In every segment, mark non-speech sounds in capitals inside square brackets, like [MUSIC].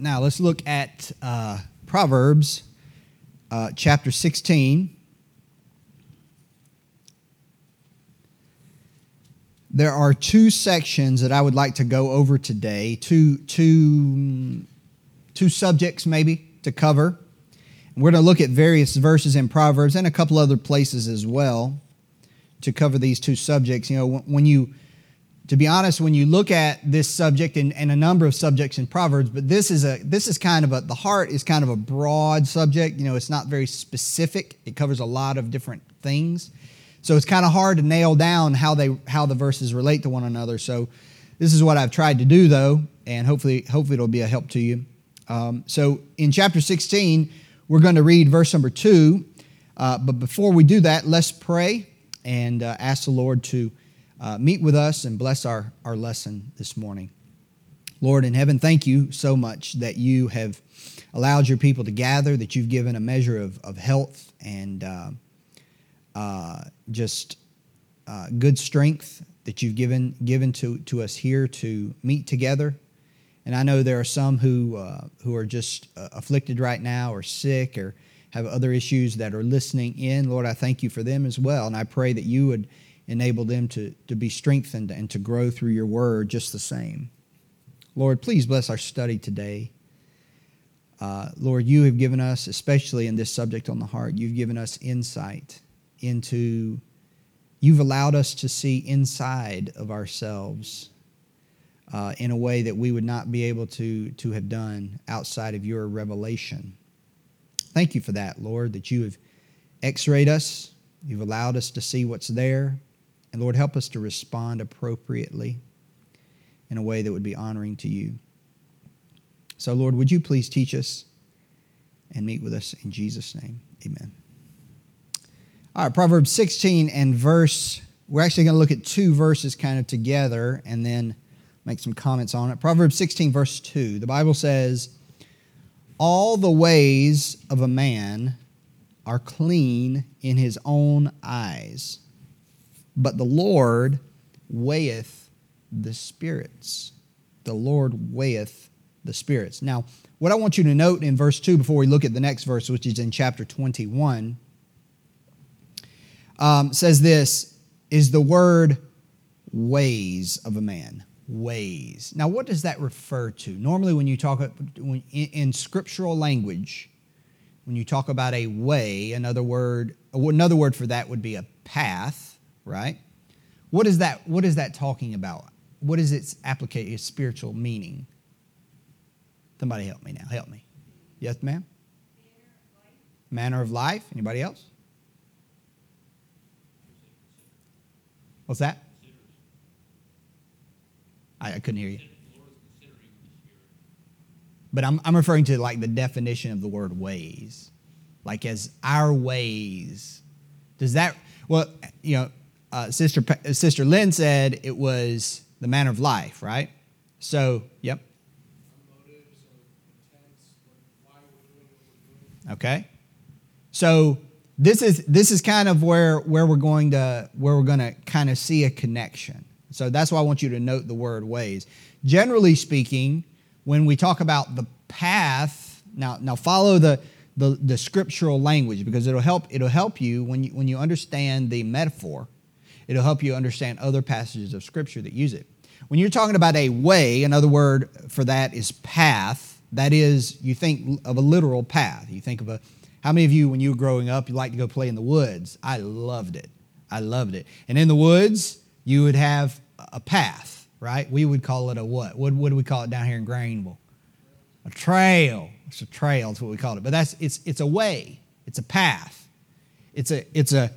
now let's look at uh, Proverbs uh, chapter 16. There are two sections that I would like to go over today, two, two, two subjects maybe to cover. And We're going to look at various verses in Proverbs and a couple other places as well to cover these two subjects. You know, when you, to be honest, when you look at this subject and, and a number of subjects in Proverbs, but this is a this is kind of a the heart is kind of a broad subject. You know, it's not very specific. It covers a lot of different things. So it's kind of hard to nail down how they how the verses relate to one another. So this is what I've tried to do though, and hopefully hopefully it'll be a help to you. Um, so in chapter 16, we're going to read verse number two. Uh, but before we do that, let's pray and uh, ask the Lord to uh, meet with us and bless our, our lesson this morning. Lord in heaven, thank you so much that you have allowed your people to gather, that you've given a measure of, of health and uh, uh, just uh, good strength that you've given given to, to us here to meet together. And I know there are some who uh, who are just uh, afflicted right now, or sick, or have other issues that are listening in. Lord, I thank you for them as well, and I pray that you would enable them to to be strengthened and to grow through your word just the same. Lord, please bless our study today. Uh, Lord, you have given us, especially in this subject on the heart, you've given us insight into, you've allowed us to see inside of ourselves uh, in a way that we would not be able to, to have done outside of your revelation. Thank you for that, Lord, that you have x rayed us, you've allowed us to see what's there, and Lord, help us to respond appropriately in a way that would be honoring to you. So, Lord, would you please teach us and meet with us in Jesus' name? Amen. All right, Proverbs 16 and verse, we're actually going to look at two verses kind of together and then make some comments on it. Proverbs 16, verse 2, the Bible says, All the ways of a man are clean in his own eyes, but the Lord weigheth the spirits. The Lord weigheth the spirits. Now, what I want you to note in verse 2 before we look at the next verse, which is in chapter 21, um, says this is the word ways of a man. Ways. Now, what does that refer to? Normally, when you talk in, in scriptural language, when you talk about a way, another word, another word for that would be a path, right? What is that? What is that talking about? What is its application, its spiritual meaning? Somebody help me now. Help me. Yes, ma'am. Manner of life. Anybody else? What's that? I, I couldn't hear you. But I'm, I'm referring to like the definition of the word ways, like as our ways. Does that, well, you know, uh, Sister, Sister Lynn said it was the manner of life, right? So, yep. Okay. So this is this is kind of where where we're going to where we're going to kind of see a connection. So that's why I want you to note the word ways. Generally speaking, when we talk about the path, now now follow the the, the scriptural language because it'll help it'll help you when you when you understand the metaphor. It'll help you understand other passages of scripture that use it. When you're talking about a way, another word for that is path. That is, you think of a literal path. You think of a how many of you, when you were growing up, you liked to go play in the woods? I loved it. I loved it. And in the woods, you would have a path, right? We would call it a what? What, what do we call it down here in Greenville? A trail. It's a trail. That's what we call it. But that's it's it's a way. It's a path. It's a it's a,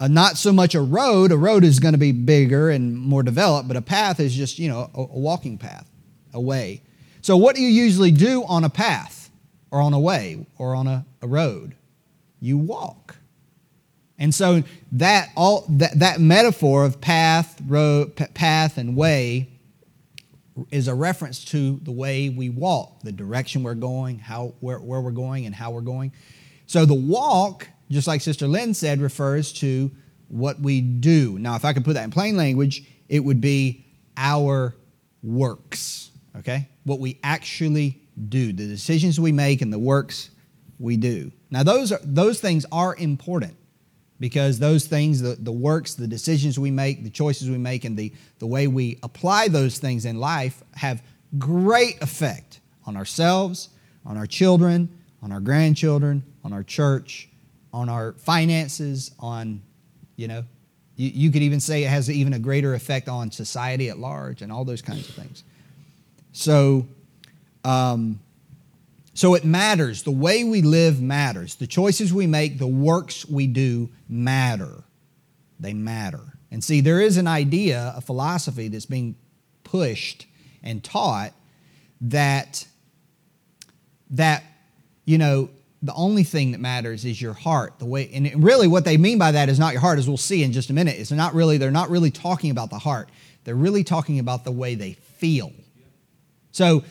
not so much a road. A road is going to be bigger and more developed, but a path is just you know a, a walking path, a way. So what do you usually do on a path? or on a way or on a, a road. You walk. And so that all that, that metaphor of path, road, path and way is a reference to the way we walk, the direction we're going, how where, where we're going and how we're going. So the walk, just like Sister Lynn said, refers to what we do. Now, if I could put that in plain language, it would be our works, okay? What we actually do, the decisions we make and the works we do. Now, those, are, those things are important because those things, the, the works, the decisions we make, the choices we make, and the, the way we apply those things in life have great effect on ourselves, on our children, on our grandchildren, on our church, on our finances, on, you know, you, you could even say it has even a greater effect on society at large and all those kinds of things. So, um, so it matters. The way we live matters. The choices we make, the works we do matter. They matter. And see, there is an idea, a philosophy that's being pushed and taught that that you know the only thing that matters is your heart. The way and really what they mean by that is not your heart as we'll see in just a minute. It's not really they're not really talking about the heart. They're really talking about the way they feel. So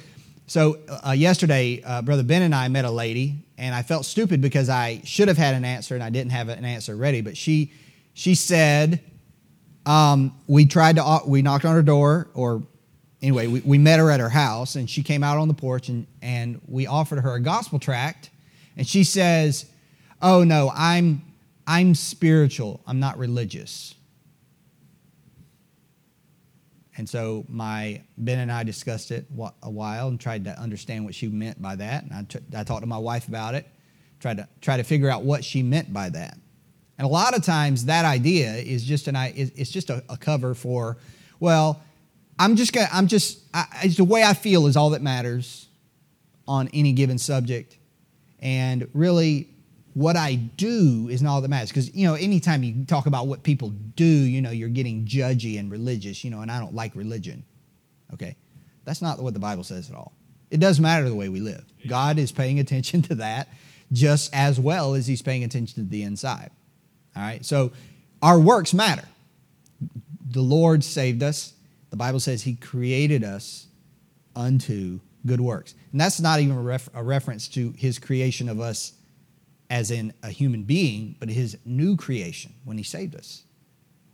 so uh, yesterday uh, brother ben and i met a lady and i felt stupid because i should have had an answer and i didn't have an answer ready but she she said um, we tried to we knocked on her door or anyway we, we met her at her house and she came out on the porch and, and we offered her a gospel tract and she says, "Oh no, I'm I'm spiritual. I'm not religious." And so my Ben and I discussed it a while and tried to understand what she meant by that. And I, t- I talked to my wife about it, tried to try to figure out what she meant by that. And a lot of times that idea is just an it's just a, a cover for, well, I'm just gonna I'm just I, it's the way I feel is all that matters on any given subject. And really, what I do is not all that matters. Because, you know, anytime you talk about what people do, you know, you're getting judgy and religious, you know, and I don't like religion. Okay? That's not what the Bible says at all. It does matter the way we live. God is paying attention to that just as well as He's paying attention to the inside. All right? So our works matter. The Lord saved us. The Bible says He created us unto good works. And that's not even a, ref- a, reference to his creation of us as in a human being, but his new creation when he saved us.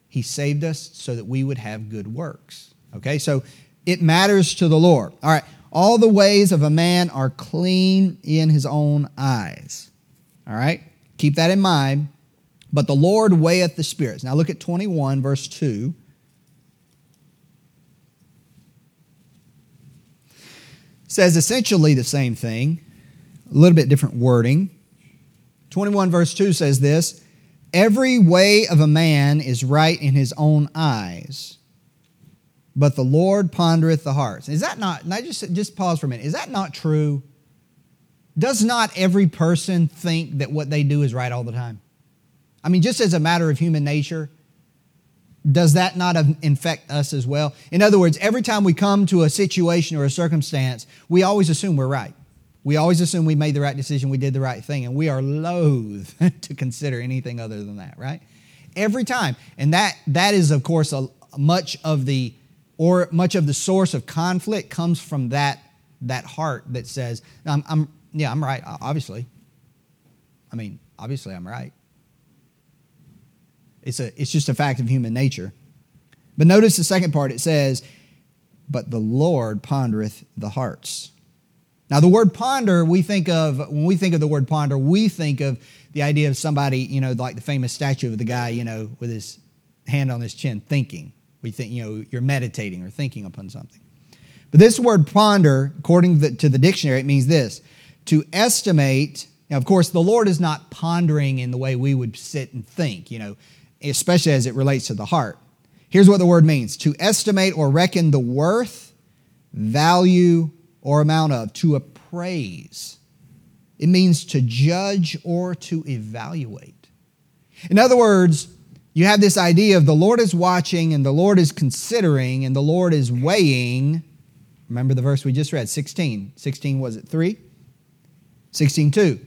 He saved us so that we would have good works. Okay, so it matters to the Lord. All right, all the ways of a man are clean in his own eyes. All right, keep that in mind. But the Lord weigheth the spirits. Now look at 21, verse 2. Says essentially the same thing, a little bit different wording. 21 verse 2 says this Every way of a man is right in his own eyes, but the Lord pondereth the hearts. Is that not, I just, just pause for a minute, is that not true? Does not every person think that what they do is right all the time? I mean, just as a matter of human nature, does that not infect us as well? In other words, every time we come to a situation or a circumstance, we always assume we're right. We always assume we made the right decision, we did the right thing, and we are loath [LAUGHS] to consider anything other than that, right? Every time. And that that is of course a, much of the or much of the source of conflict comes from that that heart that says, I'm, I'm yeah, I'm right, obviously. I mean, obviously I'm right. It's, a, it's just a fact of human nature. But notice the second part it says, But the Lord pondereth the hearts. Now, the word ponder, we think of, when we think of the word ponder, we think of the idea of somebody, you know, like the famous statue of the guy, you know, with his hand on his chin, thinking. We think, you know, you're meditating or thinking upon something. But this word ponder, according to the dictionary, it means this to estimate. Now, of course, the Lord is not pondering in the way we would sit and think, you know, especially as it relates to the heart. Here's what the word means to estimate or reckon the worth, value, or amount of, to appraise. It means to judge or to evaluate. In other words, you have this idea of the Lord is watching and the Lord is considering and the Lord is weighing. Remember the verse we just read, 16. 16 was it 3? 16 2.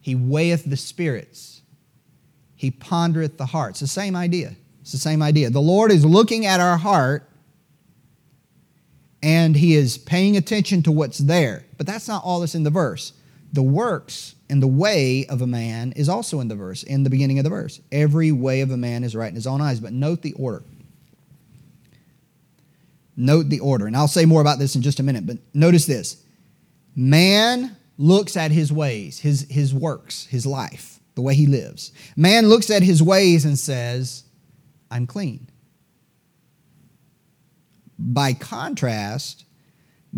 He weigheth the spirits he pondereth the heart. It's the same idea. It's the same idea. The Lord is looking at our heart and he is paying attention to what's there. But that's not all that's in the verse. The works and the way of a man is also in the verse, in the beginning of the verse. Every way of a man is right in his own eyes. But note the order. Note the order. And I'll say more about this in just a minute, but notice this. Man looks at his ways, his, his works, his life, the way he lives. Man looks at his ways and says, I'm clean. By contrast,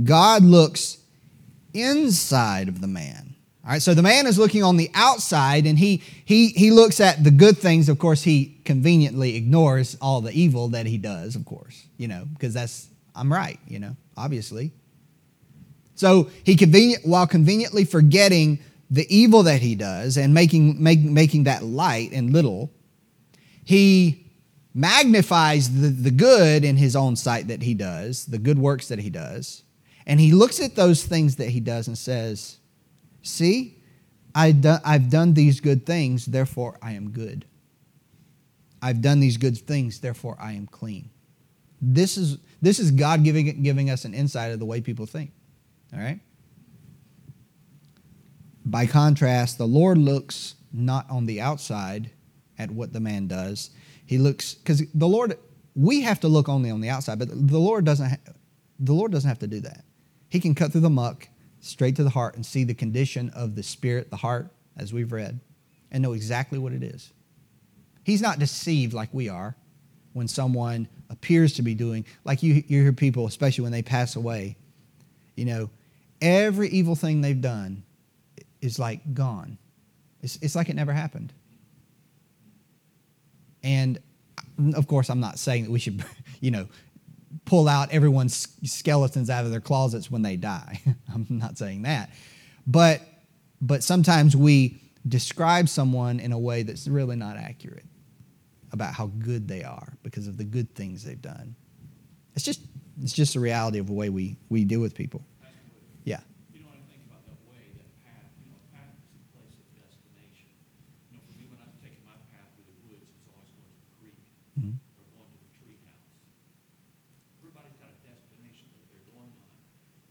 God looks inside of the man. All right, so the man is looking on the outside and he, he, he looks at the good things. Of course, he conveniently ignores all the evil that he does, of course, you know, because that's, I'm right, you know, obviously. So he convenient, while conveniently forgetting the evil that he does and making, make, making that light and little, he magnifies the, the good in his own sight that he does, the good works that he does, and he looks at those things that he does and says, See, I do, I've done these good things, therefore I am good. I've done these good things, therefore I am clean. This is, this is God giving, giving us an insight of the way people think. All right? By contrast, the Lord looks not on the outside at what the man does. He looks, because the Lord, we have to look only on the outside, but the Lord doesn't, ha- the Lord doesn't have to do that. He can cut through the muck straight to the heart and see the condition of the spirit, the heart, as we've read, and know exactly what it is. He's not deceived like we are when someone appears to be doing, like you, you hear people, especially when they pass away, you know, every evil thing they've done is like gone. It's, it's like it never happened. And mm, of course, I'm not saying that we should, [LAUGHS] you know, pull out everyone's skeletons out of their closets when they die. [LAUGHS] I'm not saying that. But but sometimes we describe someone in a way that's really not accurate about how good they are because of the good things they've done. It's just it's just a reality of the way we, we deal with people. Yeah. You know, when I think about that way, that path, you know, path is a place of destination. You know, for me, when I'm taking my path through the woods, it's always going to the creek Mhm. or going to the tree house. Everybody's got a destination that they're going on.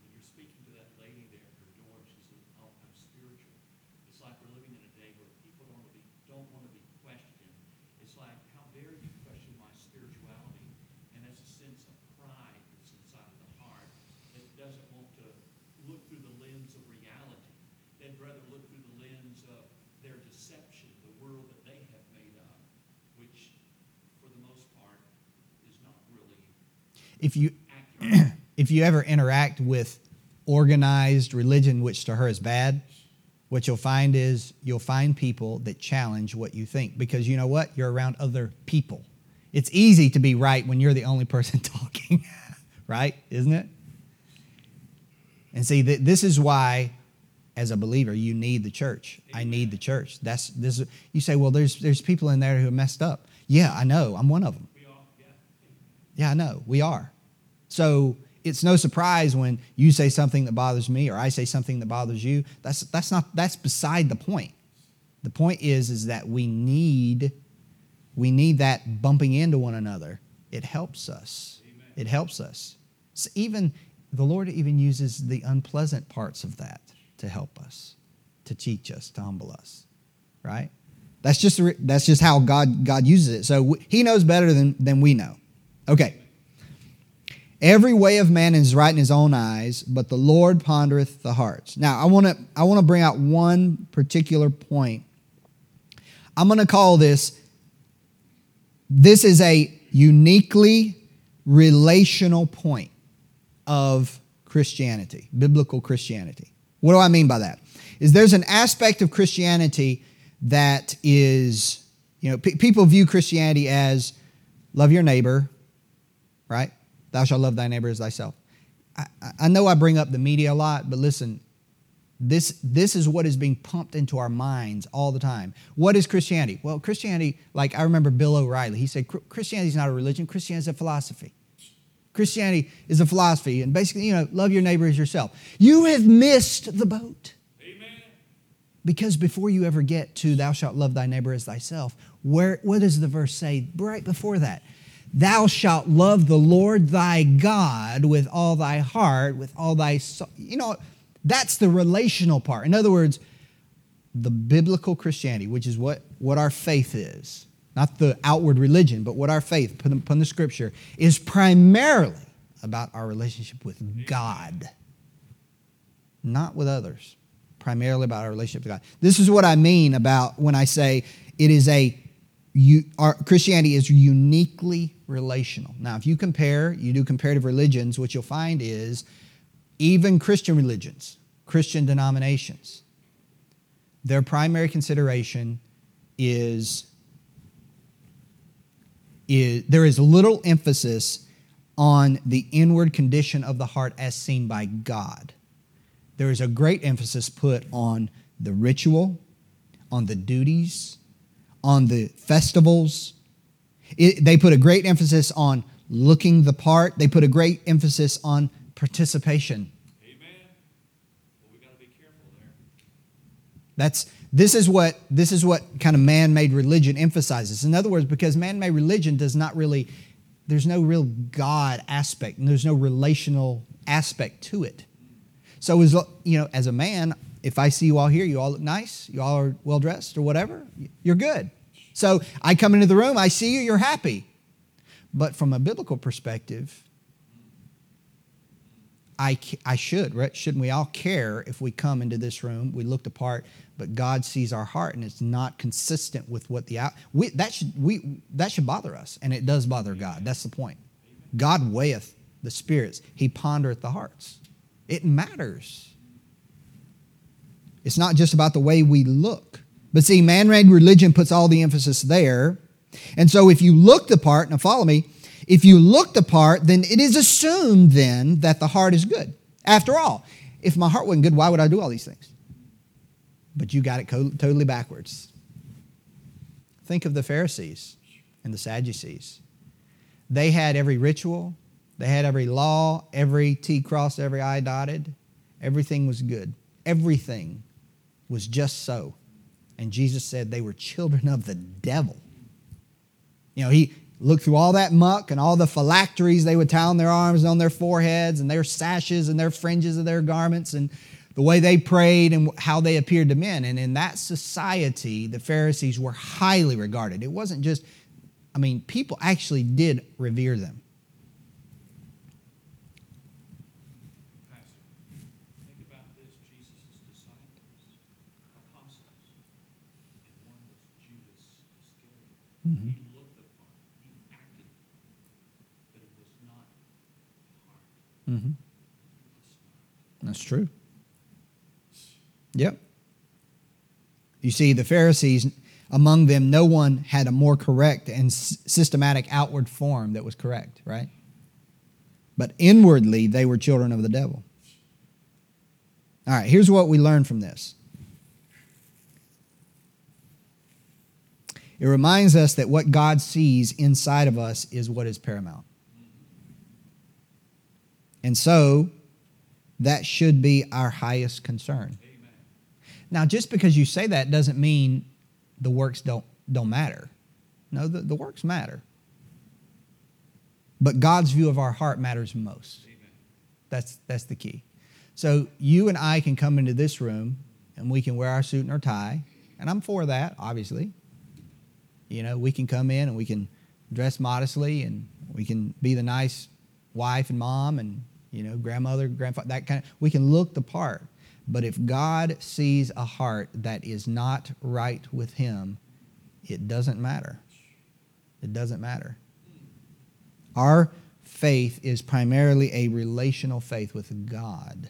When you're speaking to that lady there at her door, and she says, "Oh, I'm spiritual." It's like we're living in a day where people don't want to be don't want to be questioned. It's like, how dare you question my spirituality? And there's a sense of pride that's inside of the heart that doesn't want to look through the lens of reality. They'd rather look through the lens of their deception, the world that they have made up, which, for the most part, is not really If you [CLEARS THROAT] if you ever interact with organized religion, which to her is bad, what you'll find is you'll find people that challenge what you think because you know what? You're around other people. It's easy to be right when you're the only [LAUGHS] person talking, [LAUGHS] right? Isn't it? And see, th- this is why, as a believer, you need the church. I need the church. That's this. is- You say, well, there's there's people in there who messed up. Yeah, I know. I'm one of them. Yeah. I know. We are. So it's no surprise when you say something that bothers me or I say something that bothers you. That's that's not that's beside the point. The point is is that we need we need that bumping into one another. It helps us. Amen. It helps us. So even the Lord even uses the unpleasant parts of that to help us, to teach us, to humble us. Right? That's just that's just how God God uses it. So He knows better than than we know. Okay. Every way of man is right in his own eyes, but the Lord pondereth the hearts. Now, I want to I want to bring out one particular point. I'm going to call this this is a uniquely relational point of Christianity, biblical Christianity. What do I mean by that? Is there's an aspect of Christianity that is, you know, pe- people view Christianity as love your neighbor, right? Thou shalt love thy neighbor as thyself. I, I- know I bring up the media a lot, but listen, this, this is what is being pumped into our minds all the time. What is Christianity? Well, Christianity, like I remember Bill O'Reilly, he said Christianity is not a religion, Christianity is a philosophy. Christianity is a philosophy, and basically, you know, love your neighbor as yourself. You have missed the boat. Amen. Because before you ever get to thou shalt love thy neighbor as thyself, where what does the verse say right before that? Thou shalt love the Lord thy God with all thy heart, with all thy soul. You know, that's the relational part. In other words, the biblical Christianity, which is what, what our faith is, not the outward religion, but what our faith, put upon the scripture, is primarily about our relationship with God. not with others, primarily about our relationship with God. This is what I mean about when I say it is a you, our Christianity is uniquely relational. Now, if you compare, you do comparative religions, what you'll find is even Christian religions, Christian denominations, their primary consideration is, is there is little emphasis on the inward condition of the heart as seen by God. There is a great emphasis put on the ritual, on the duties, on the festivals. It, they put a great emphasis on looking the part. They put a great emphasis on participation. Amen. Well, we got to be careful there. That's this is what this is what kind of man-made religion emphasizes. In other words, because man-made religion does not really there's no real God aspect and there's no relational aspect to it. So as you know, as a man, if I see you all here, you all look nice, you all are well dressed or whatever, you're good. So I come into the room, I see you, you're happy. But from a biblical perspective, I, I should, right? Shouldn't we all care if we come into this room, we look apart, but God sees our heart and it's not consistent with what the out we, that should we that should bother us, and it does bother God. That's the point. God weigheth the spirits; He pondereth the hearts. It matters. It's not just about the way we look. But see, man made religion puts all the emphasis there. And so if you look the part, now follow me, if you look the part, then it is assumed then that the heart is good. After all, if my heart wasn't good, why would I do all these things? But you got it totally backwards. Think of the Pharisees and the Sadducees. They had every ritual, they had every law, every T crossed, every I dotted. Everything was good. Everything was just so. And Jesus said they were children of the devil. You know, he looked through all that muck and all the phylacteries they would tie on their arms and on their foreheads and their sashes and their fringes of their garments and the way they prayed and how they appeared to men. And in that society, the Pharisees were highly regarded. It wasn't just, I mean, people actually did revere them. Mm-hmm. He looked. He acted, but it was not hard. Mm-hmm. That's true. Yep. You see, the Pharisees, among them, no one had a more correct and systematic outward form that was correct, right? But inwardly, they were children of the devil. All right, here's what we learn from this It reminds us that what God sees inside of us is what is paramount. And so, that should be our highest concern. Amen. Now, just because you say that doesn't mean the works don't, don't matter. No, the, the works matter. But God's view of our heart matters most. That's, that's the key. So, you and I can come into this room and we can wear our suit and our tie. And I'm for that, obviously. You know, we can come in and we can dress modestly and we can be the nice wife and mom and, you know, grandmother, grandfather, that kind of, we can look the part. But if God sees a heart that is not right with Him, it doesn't matter. It doesn't matter. Our faith is primarily a relational faith with God.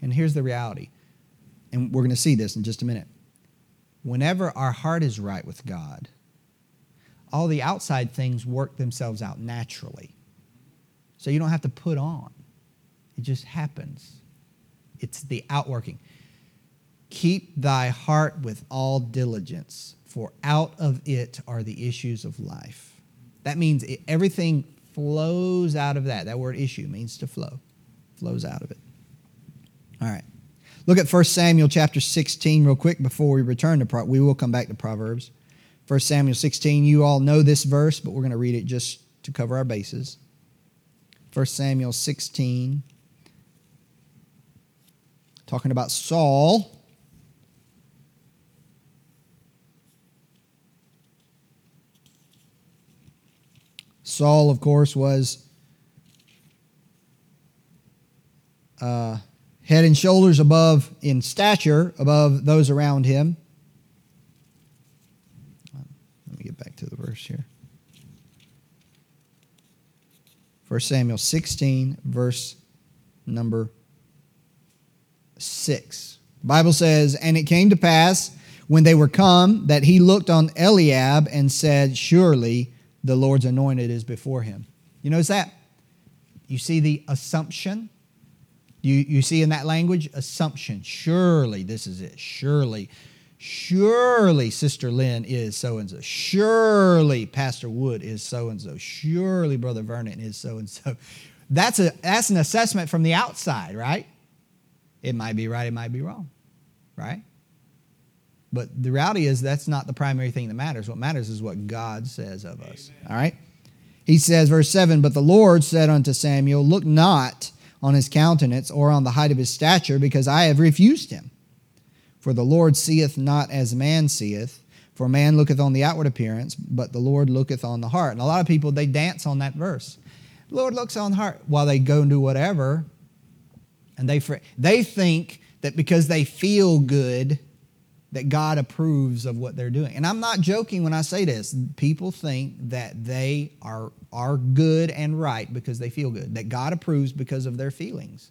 And here's the reality, and we're going to see this in just a minute whenever our heart is right with God, all the outside things work themselves out naturally. So you don't have to put on, it just happens. It's the outworking. Keep thy heart with all diligence, for out of it are the issues of life. That means it, everything flows out of that. That word issue means to flow, flows out of it. All right. Look at 1 Samuel chapter 16 real quick before we return to Pro- we will come back to Proverbs. 1 Samuel 16, you all know this verse, but we're going to read it just to cover our bases. 1 Samuel 16 talking about Saul. Saul, of course, was uh, head and shoulders above in stature above those around him. Let me get back to the verse here. 1 Samuel 16, verse number 6. The Bible says, And it came to pass when they were come that he looked on Eliab and said, Surely the Lord's anointed is before him. You notice that? You see the assumption? You, you see in that language? Assumption. Surely this is it. Surely. Surely Sister Lynn is so and so. Surely Pastor Wood is so and so. Surely Brother Vernon is so and so. That's, a, that's an assessment from the outside, right? It might be right, it might be wrong, right? But the reality is that's not the primary thing that matters. What matters is what God says of us. All right? He says, verse 7 But the Lord said unto Samuel, Look not on his countenance or on the height of his stature, because I have refused him. For the Lord seeth not as man seeth, for man looketh on the outward appearance, but the Lord looketh on the heart. And a lot of people, they dance on that verse. The Lord looks on the heart while they go and do whatever. And they, they think that because they feel good, that God approves of what they're doing. And I'm not joking when I say this. People think that they are, are good and right because they feel good, that God approves because of their feelings.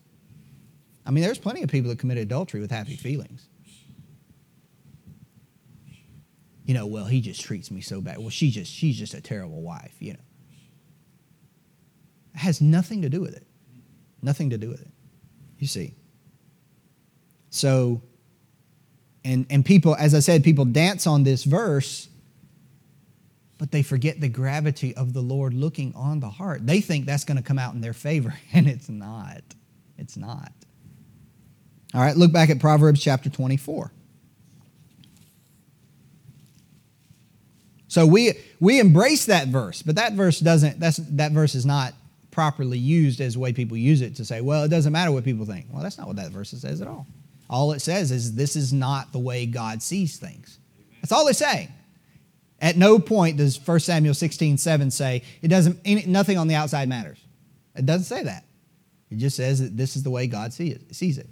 I mean, there's plenty of people that commit adultery with happy feelings. You know, well, he just treats me so bad. Well, she just she's just a terrible wife, you know. It has nothing to do with it. Nothing to do with it. You see. So and, and people, as I said, people dance on this verse, but they forget the gravity of the Lord looking on the heart. They think that's going to come out in their favor, [LAUGHS] and it's not. It's not. All right, look back at Proverbs chapter 24. So we we embrace that verse, but that verse doesn't that's that verse is not properly used as the way people use it to say, well, it doesn't matter what people think. Well, that's not what that verse says at all. All it says is this is not the way God sees things. That's all it's saying. At no point does 1 Samuel 16, 7 say, it doesn't, nothing on the outside matters. It doesn't say that. It just says that this is the way God see it, sees it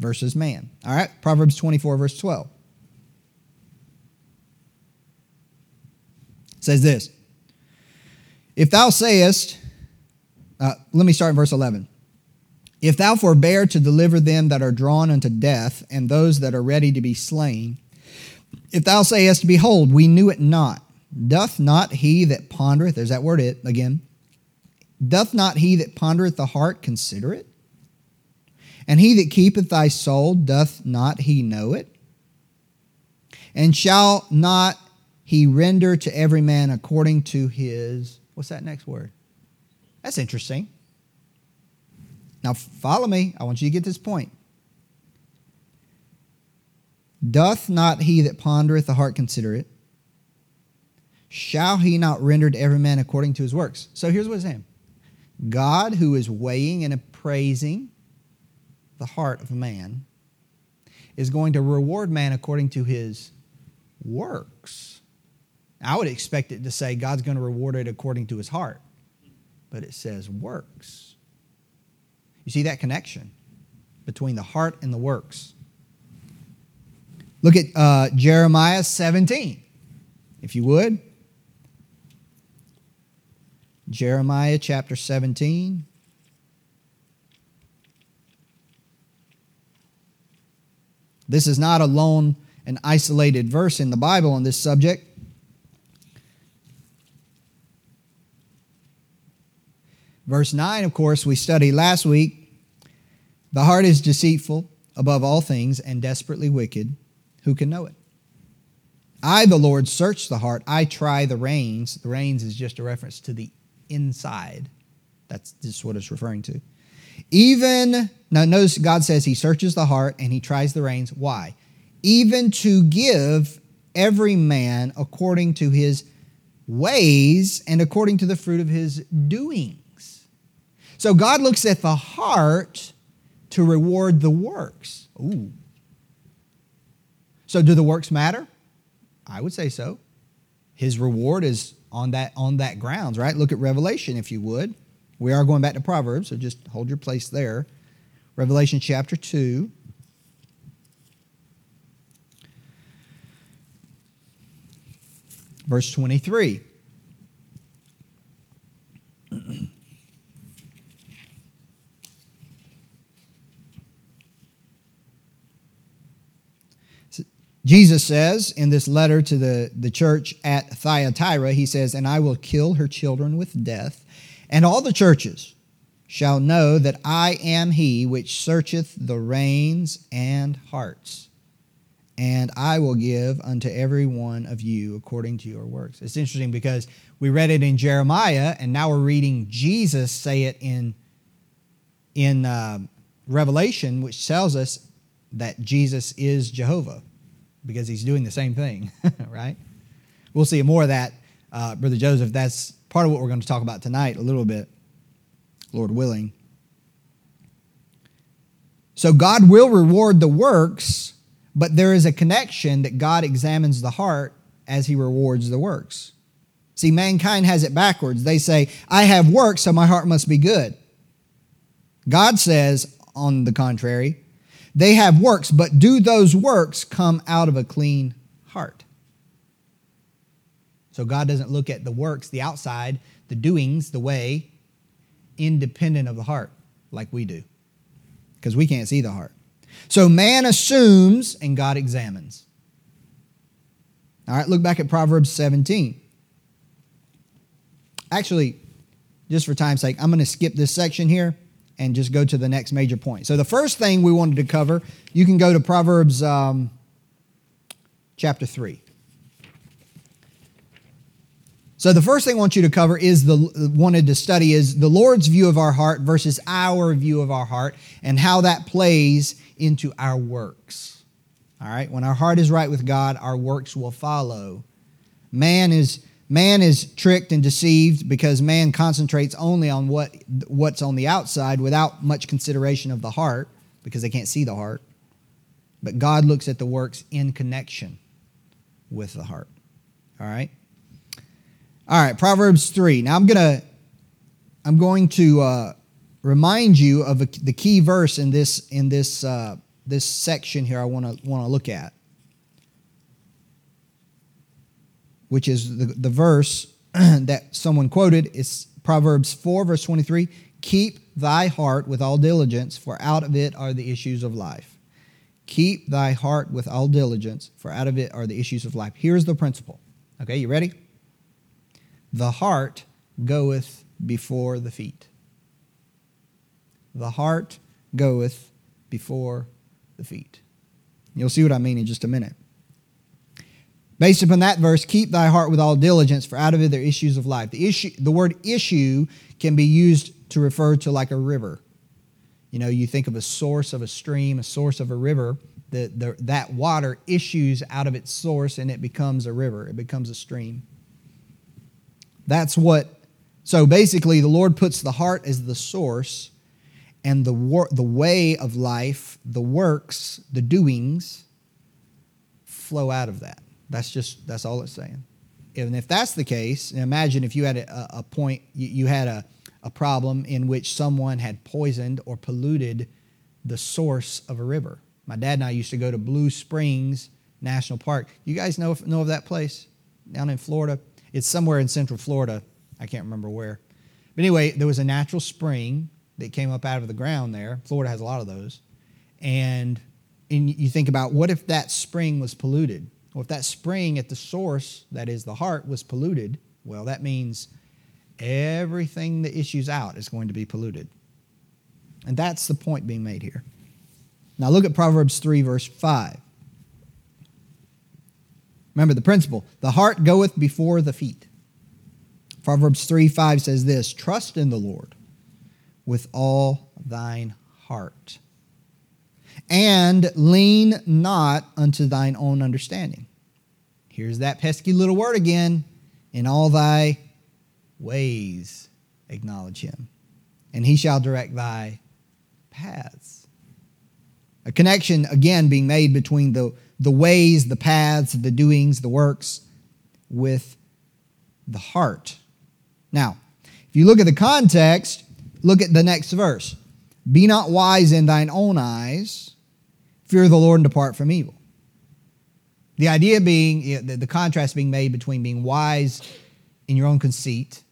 versus man. All right, Proverbs 24, verse 12. It says this If thou sayest, uh, let me start in verse 11. If thou forbear to deliver them that are drawn unto death, and those that are ready to be slain, if thou sayest, Behold, we knew it not, doth not he that pondereth, there's that word it again, doth not he that pondereth the heart consider it? And he that keepeth thy soul, doth not he know it? And shall not he render to every man according to his, what's that next word? That's interesting. Now, follow me. I want you to get this point. Doth not he that pondereth the heart consider it? Shall he not render to every man according to his works? So here's what it's saying God, who is weighing and appraising the heart of man, is going to reward man according to his works. I would expect it to say God's going to reward it according to his heart, but it says works. You see that connection between the heart and the works. Look at uh, Jeremiah 17, if you would. Jeremiah chapter 17. This is not a lone and isolated verse in the Bible on this subject. Verse 9, of course, we studied last week. The heart is deceitful above all things and desperately wicked. Who can know it? I, the Lord, search the heart. I try the reins. The reins is just a reference to the inside. That's just what it's referring to. Even, now notice God says he searches the heart and he tries the reins. Why? Even to give every man according to his ways and according to the fruit of his doing. So God looks at the heart to reward the works. Ooh. So do the works matter? I would say so. His reward is on that on that grounds, right? Look at Revelation if you would. We are going back to Proverbs, so just hold your place there. Revelation chapter 2. Verse 23. Jesus says in this letter to the, the church at Thyatira, he says, And I will kill her children with death, and all the churches shall know that I am he which searcheth the reins and hearts, and I will give unto every one of you according to your works. It's interesting because we read it in Jeremiah, and now we're reading Jesus say it in, in uh, Revelation, which tells us that Jesus is Jehovah because he's doing the same thing, [LAUGHS] right? We'll see more of that, uh, Brother Joseph. That's part of what we're going to talk about tonight a little bit, Lord willing. So God will reward the works, but there is a connection that God examines the heart as he rewards the works. See, mankind has it backwards. They say, I have works, so my heart must be good. God says, on the contrary, they have works, but do those works come out of a clean heart? So God doesn't look at the works, the outside, the doings, the way, independent of the heart like we do, because we can't see the heart. So man assumes and God examines. All right, look back at Proverbs 17. Actually, just for time's sake, I'm going to skip this section here and just go to the next major point. So, the first thing we wanted to cover, you can go to Proverbs um, chapter 3. So, the first thing I want you to cover is the wanted to study is the Lord's view of our heart versus our view of our heart and how that plays into our works. All right, when our heart is right with God, our works will follow. Man is Man is tricked and deceived because man concentrates only on what, what's on the outside without much consideration of the heart because they can't see the heart. But God looks at the works in connection with the heart. All right? All right, Proverbs 3. Now I'm going to I'm going to uh, remind you of a, the key verse in this in this uh, this section here I want to want to look at. Which is the, the verse [CLEARS THROAT] that someone quoted, is Proverbs 4, verse 23 Keep thy heart with all diligence, for out of it are the issues of life. Keep thy heart with all diligence, for out of it are the issues of life. Here's the principle. Okay, you ready? The heart goeth before the feet. The heart goeth before the feet. You'll see what I mean in just a minute. Based upon that verse, keep thy heart with all diligence, for out of it are issues of life. The, issue, the word issue can be used to refer to like a river. You know, you think of a source of a stream, a source of a river, the, the, that water issues out of its source and it becomes a river, it becomes a stream. That's what, so basically, the Lord puts the heart as the source, and the, the way of life, the works, the doings flow out of that. That's just that's all it's saying. And if that's the case, imagine if you had a, a point, you, you had a, a problem in which someone had poisoned or polluted the source of a river. My dad and I used to go to Blue Springs National Park. You guys know know of that place down in Florida? It's somewhere in Central Florida. I can't remember where. But anyway, there was a natural spring that came up out of the ground there. Florida has a lot of those. And, and you think about what if that spring was polluted? Well, if that spring at the source, that is the heart, was polluted, well, that means everything that issues out is going to be polluted. And that's the point being made here. Now look at Proverbs 3, verse 5. Remember the principle the heart goeth before the feet. Proverbs 3 5 says this Trust in the Lord with all thine heart, and lean not unto thine own understanding. Here's that pesky little word again. In all thy ways acknowledge him, and he shall direct thy paths. A connection, again, being made between the, the ways, the paths, the doings, the works with the heart. Now, if you look at the context, look at the next verse. Be not wise in thine own eyes. Fear the Lord and depart from evil. The idea being, the contrast being made between being wise in your own conceit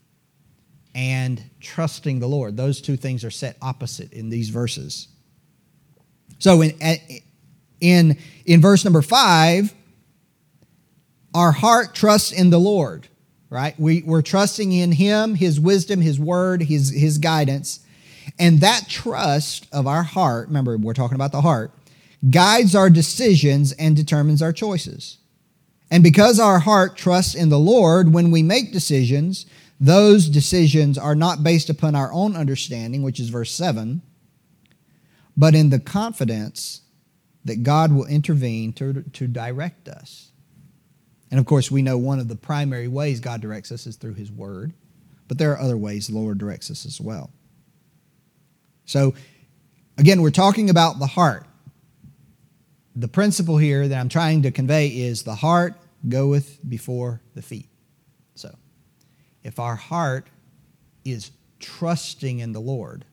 and trusting the Lord. Those two things are set opposite in these verses. So in, in, in verse number five, our heart trusts in the Lord, right? We, we're trusting in Him, His wisdom, His word, His, His guidance. And that trust of our heart, remember, we're talking about the heart, guides our decisions and determines our choices. And because our heart trusts in the Lord, when we make decisions, those decisions are not based upon our own understanding, which is verse 7, but in the confidence that God will intervene to, to direct us. And of course, we know one of the primary ways God directs us is through His Word, but there are other ways the Lord directs us as well. So, again, we're talking about the heart. The principle here that I'm trying to convey is the heart goeth before the feet. So, if our heart is trusting in the Lord,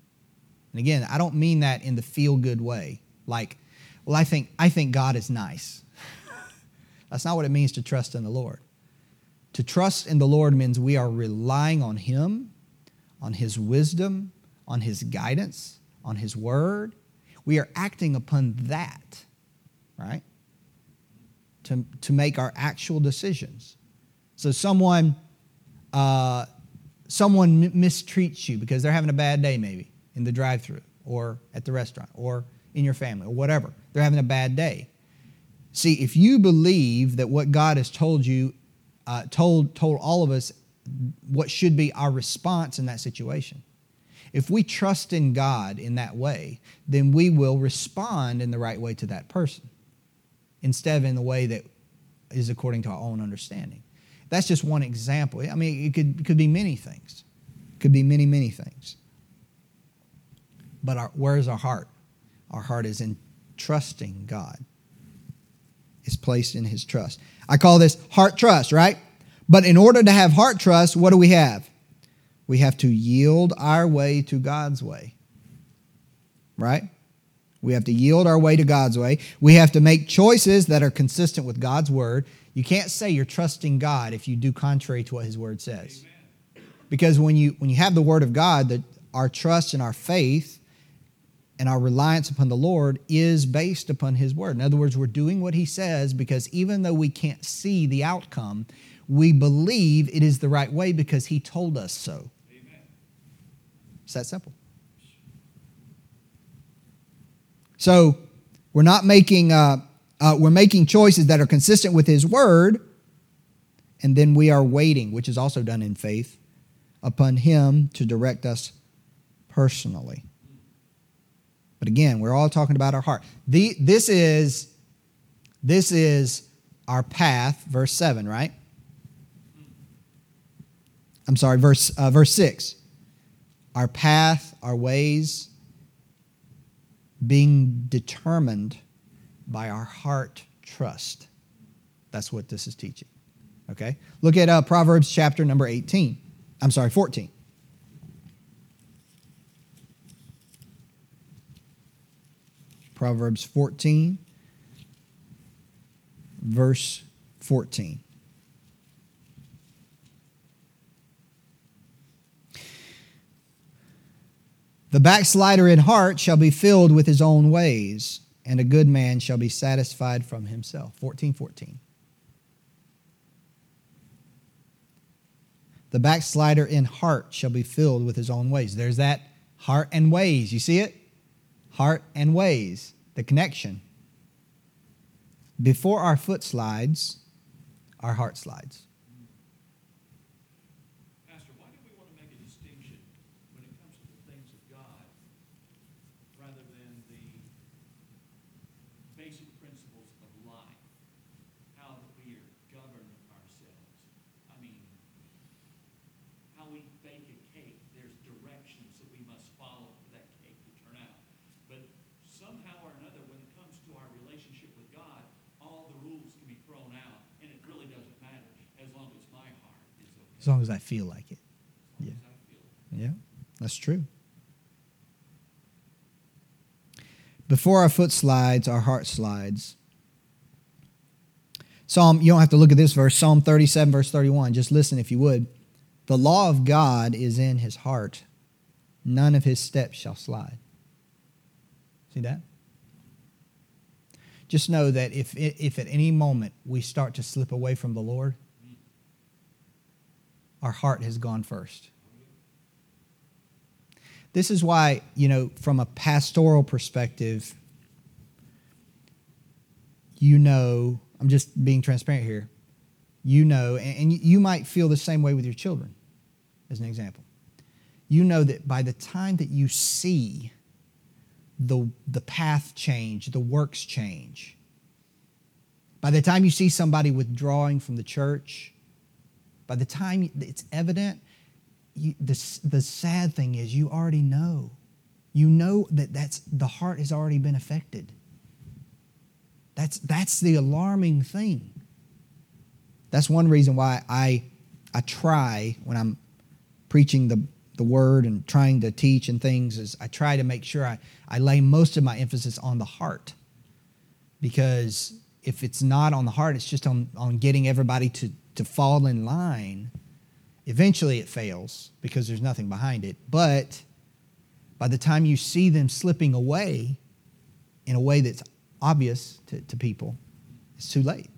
and again, I don't mean that in the feel good way, like, well, I think, I think God is nice. [LAUGHS] That's not what it means to trust in the Lord. To trust in the Lord means we are relying on Him, on His wisdom, on His guidance, on His word. We are acting upon that, right? To, to make our actual decisions. So someone, uh, someone mistreats you because they're having a bad day, maybe in the drive-through or at the restaurant or in your family or whatever. They're having a bad day. See, if you believe that what God has told you, uh, told told all of us, what should be our response in that situation, if we trust in God in that way, then we will respond in the right way to that person instead of in the way that is according to our own understanding. That's just one example. I mean, it could, it could be many things. It could be many, many things. But our, where is our heart? Our heart is in trusting God. Is placed in his trust. I call this heart trust, right? But in order to have heart trust, what do we have? We have to yield our way to God's way. Right? We have to yield our way to God's way. We have to make choices that are consistent with God's word. You can't say you're trusting God if you do contrary to what his word says. Amen. Because when you when you have the word of God, that our trust and our faith and our reliance upon the Lord is based upon his word. In other words, we're doing what he says because even though we can't see the outcome, we believe it is the right way because he told us so. It's that simple. So we're not making uh, uh, we're making choices that are consistent with His Word, and then we are waiting, which is also done in faith, upon Him to direct us personally. But again, we're all talking about our heart. The, this is this is our path, verse seven, right? I'm sorry, verse uh, verse six our path, our ways being determined by our heart trust. That's what this is teaching. Okay? Look at uh, Proverbs chapter number 18. I'm sorry, 14. Proverbs 14, verse 14. The backslider in heart shall be filled with his own ways, and a good man shall be satisfied from himself. 14, 14. The backslider in heart shall be filled with his own ways. There's that heart and ways. You see it? Heart and ways, the connection. Before our foot slides, our heart slides. As long as I feel like it. Yeah. Yeah, that's true. Before our foot slides, our heart slides. Psalm, you don't have to look at this verse, Psalm 37, verse 31. Just listen if you would. The law of God is in his heart, none of his steps shall slide. See that? Just know that if, if at any moment we start to slip away from the Lord, our heart has gone first. This is why, you know, from a pastoral perspective, you know, I'm just being transparent here. You know, and you might feel the same way with your children, as an example. You know that by the time that you see the, the path change, the works change, by the time you see somebody withdrawing from the church, by the time it's evident, you, the, the sad thing is you already know. You know that that's, the heart has already been affected. That's, that's the alarming thing. That's one reason why I, I try when I'm preaching the, the word and trying to teach and things is I try to make sure I, I lay most of my emphasis on the heart. Because if it's not on the heart, it's just on, on getting everybody to, to fall in line Eventually it fails because there's nothing behind it. But by the time you see them slipping away in a way that's obvious to, to people, it's too late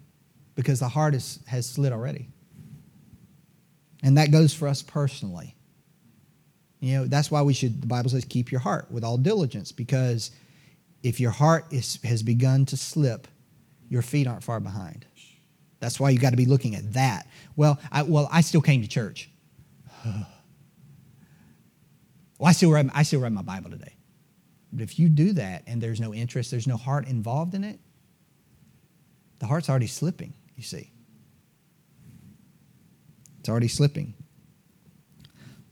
because the heart is, has slid already. And that goes for us personally. You know, that's why we should, the Bible says, keep your heart with all diligence because if your heart is, has begun to slip, your feet aren't far behind. That's why you got to be looking at that. Well, I, well, I still came to church. [SIGHS] well, I still, read, I still read my Bible today. But if you do that and there's no interest, there's no heart involved in it, the heart's already slipping, you see. It's already slipping.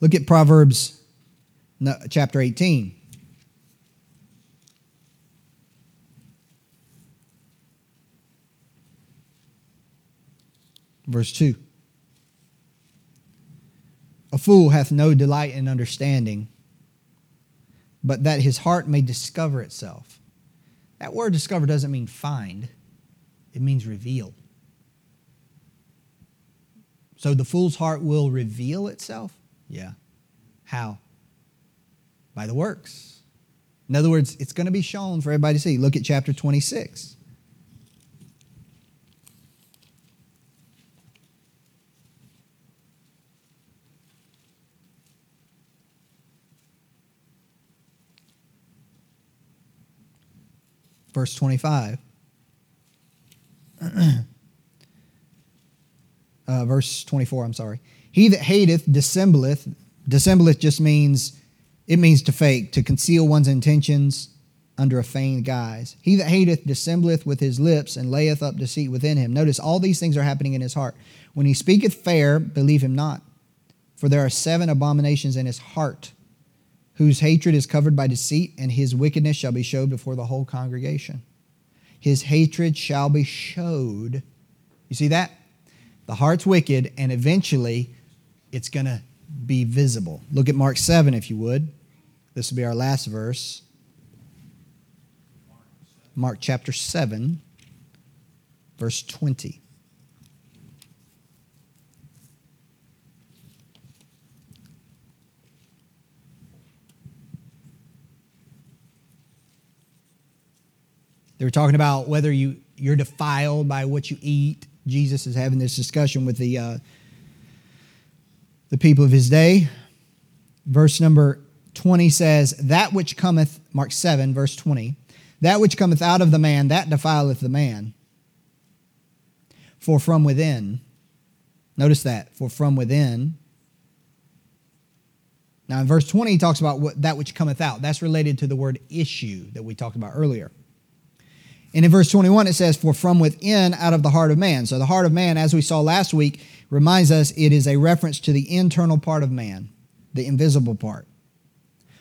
Look at Proverbs chapter 18. Verse 2 A fool hath no delight in understanding, but that his heart may discover itself. That word discover doesn't mean find, it means reveal. So the fool's heart will reveal itself? Yeah. How? By the works. In other words, it's going to be shown for everybody to see. Look at chapter 26. Verse 25. [CLEARS THROAT] uh, verse 24, I'm sorry. He that hateth dissembleth. Dissembleth just means, it means to fake, to conceal one's intentions under a feigned guise. He that hateth dissembleth with his lips and layeth up deceit within him. Notice all these things are happening in his heart. When he speaketh fair, believe him not. For there are seven abominations in his heart whose hatred is covered by deceit, and his wickedness shall be showed before the whole congregation. His hatred shall be showed. You see that? The heart's wicked, and eventually it's going to be visible. Look at Mark 7, if you would. This will be our last verse. Mark chapter 7, verse 20. They were talking about whether you, you're defiled by what you eat. Jesus is having this discussion with the, uh, the people of his day. Verse number 20 says, That which cometh, Mark 7, verse 20, that which cometh out of the man, that defileth the man. For from within, notice that, for from within. Now in verse 20, he talks about what, that which cometh out. That's related to the word issue that we talked about earlier. And in verse 21, it says, For from within, out of the heart of man. So the heart of man, as we saw last week, reminds us it is a reference to the internal part of man, the invisible part.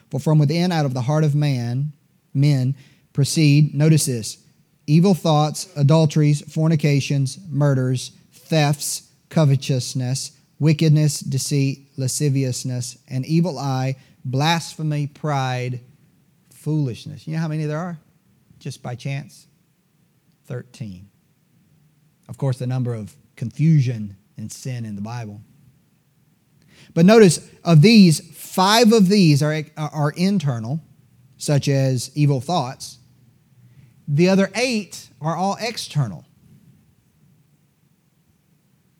For from within, out of the heart of man, men proceed, notice this, evil thoughts, adulteries, fornications, murders, thefts, covetousness, wickedness, deceit, lasciviousness, an evil eye, blasphemy, pride, foolishness. You know how many there are? just by chance? 13. Of course, the number of confusion and sin in the Bible. But notice, of these, five of these are, are internal, such as evil thoughts. The other eight are all external.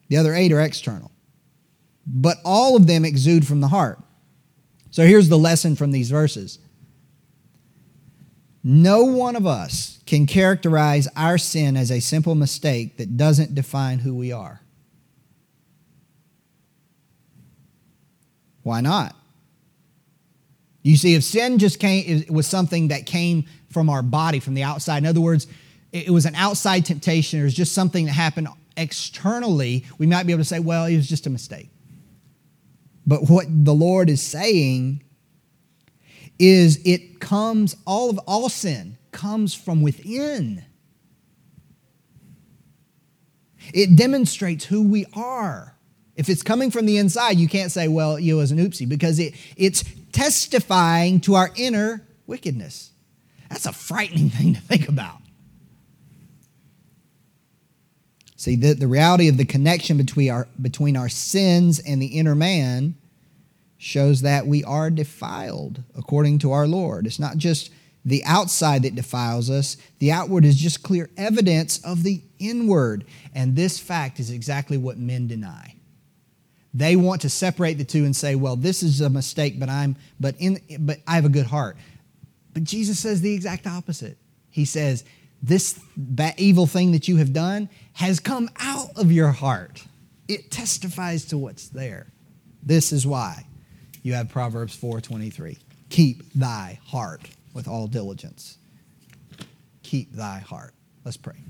The other eight are external. But all of them exude from the heart. So here's the lesson from these verses no one of us can characterize our sin as a simple mistake that doesn't define who we are. Why not? You see, if sin just came, it was something that came from our body, from the outside. In other words, it was an outside temptation, or it was just something that happened externally, we might be able to say, well, it was just a mistake. But what the Lord is saying is it comes, all of all sin comes from within. It demonstrates who we are. If it's coming from the inside, you can't say, well, you was an oopsie, because it, it's testifying to our inner wickedness. That's a frightening [LAUGHS] thing to think about. See, the, the reality of the connection between our, between our sins and the inner man shows that we are defiled according to our Lord. It's not just the outside that defiles us, the outward is just clear evidence of the inward. And this fact is exactly what men deny. They want to separate the two and say, well, this is a mistake, but I'm but in but I have a good heart. But Jesus says the exact opposite. He says, this evil thing that you have done has come out of your heart. It testifies to what's there. This is why you have Proverbs 4:23. Keep thy heart with all diligence. Keep thy heart. Let's pray.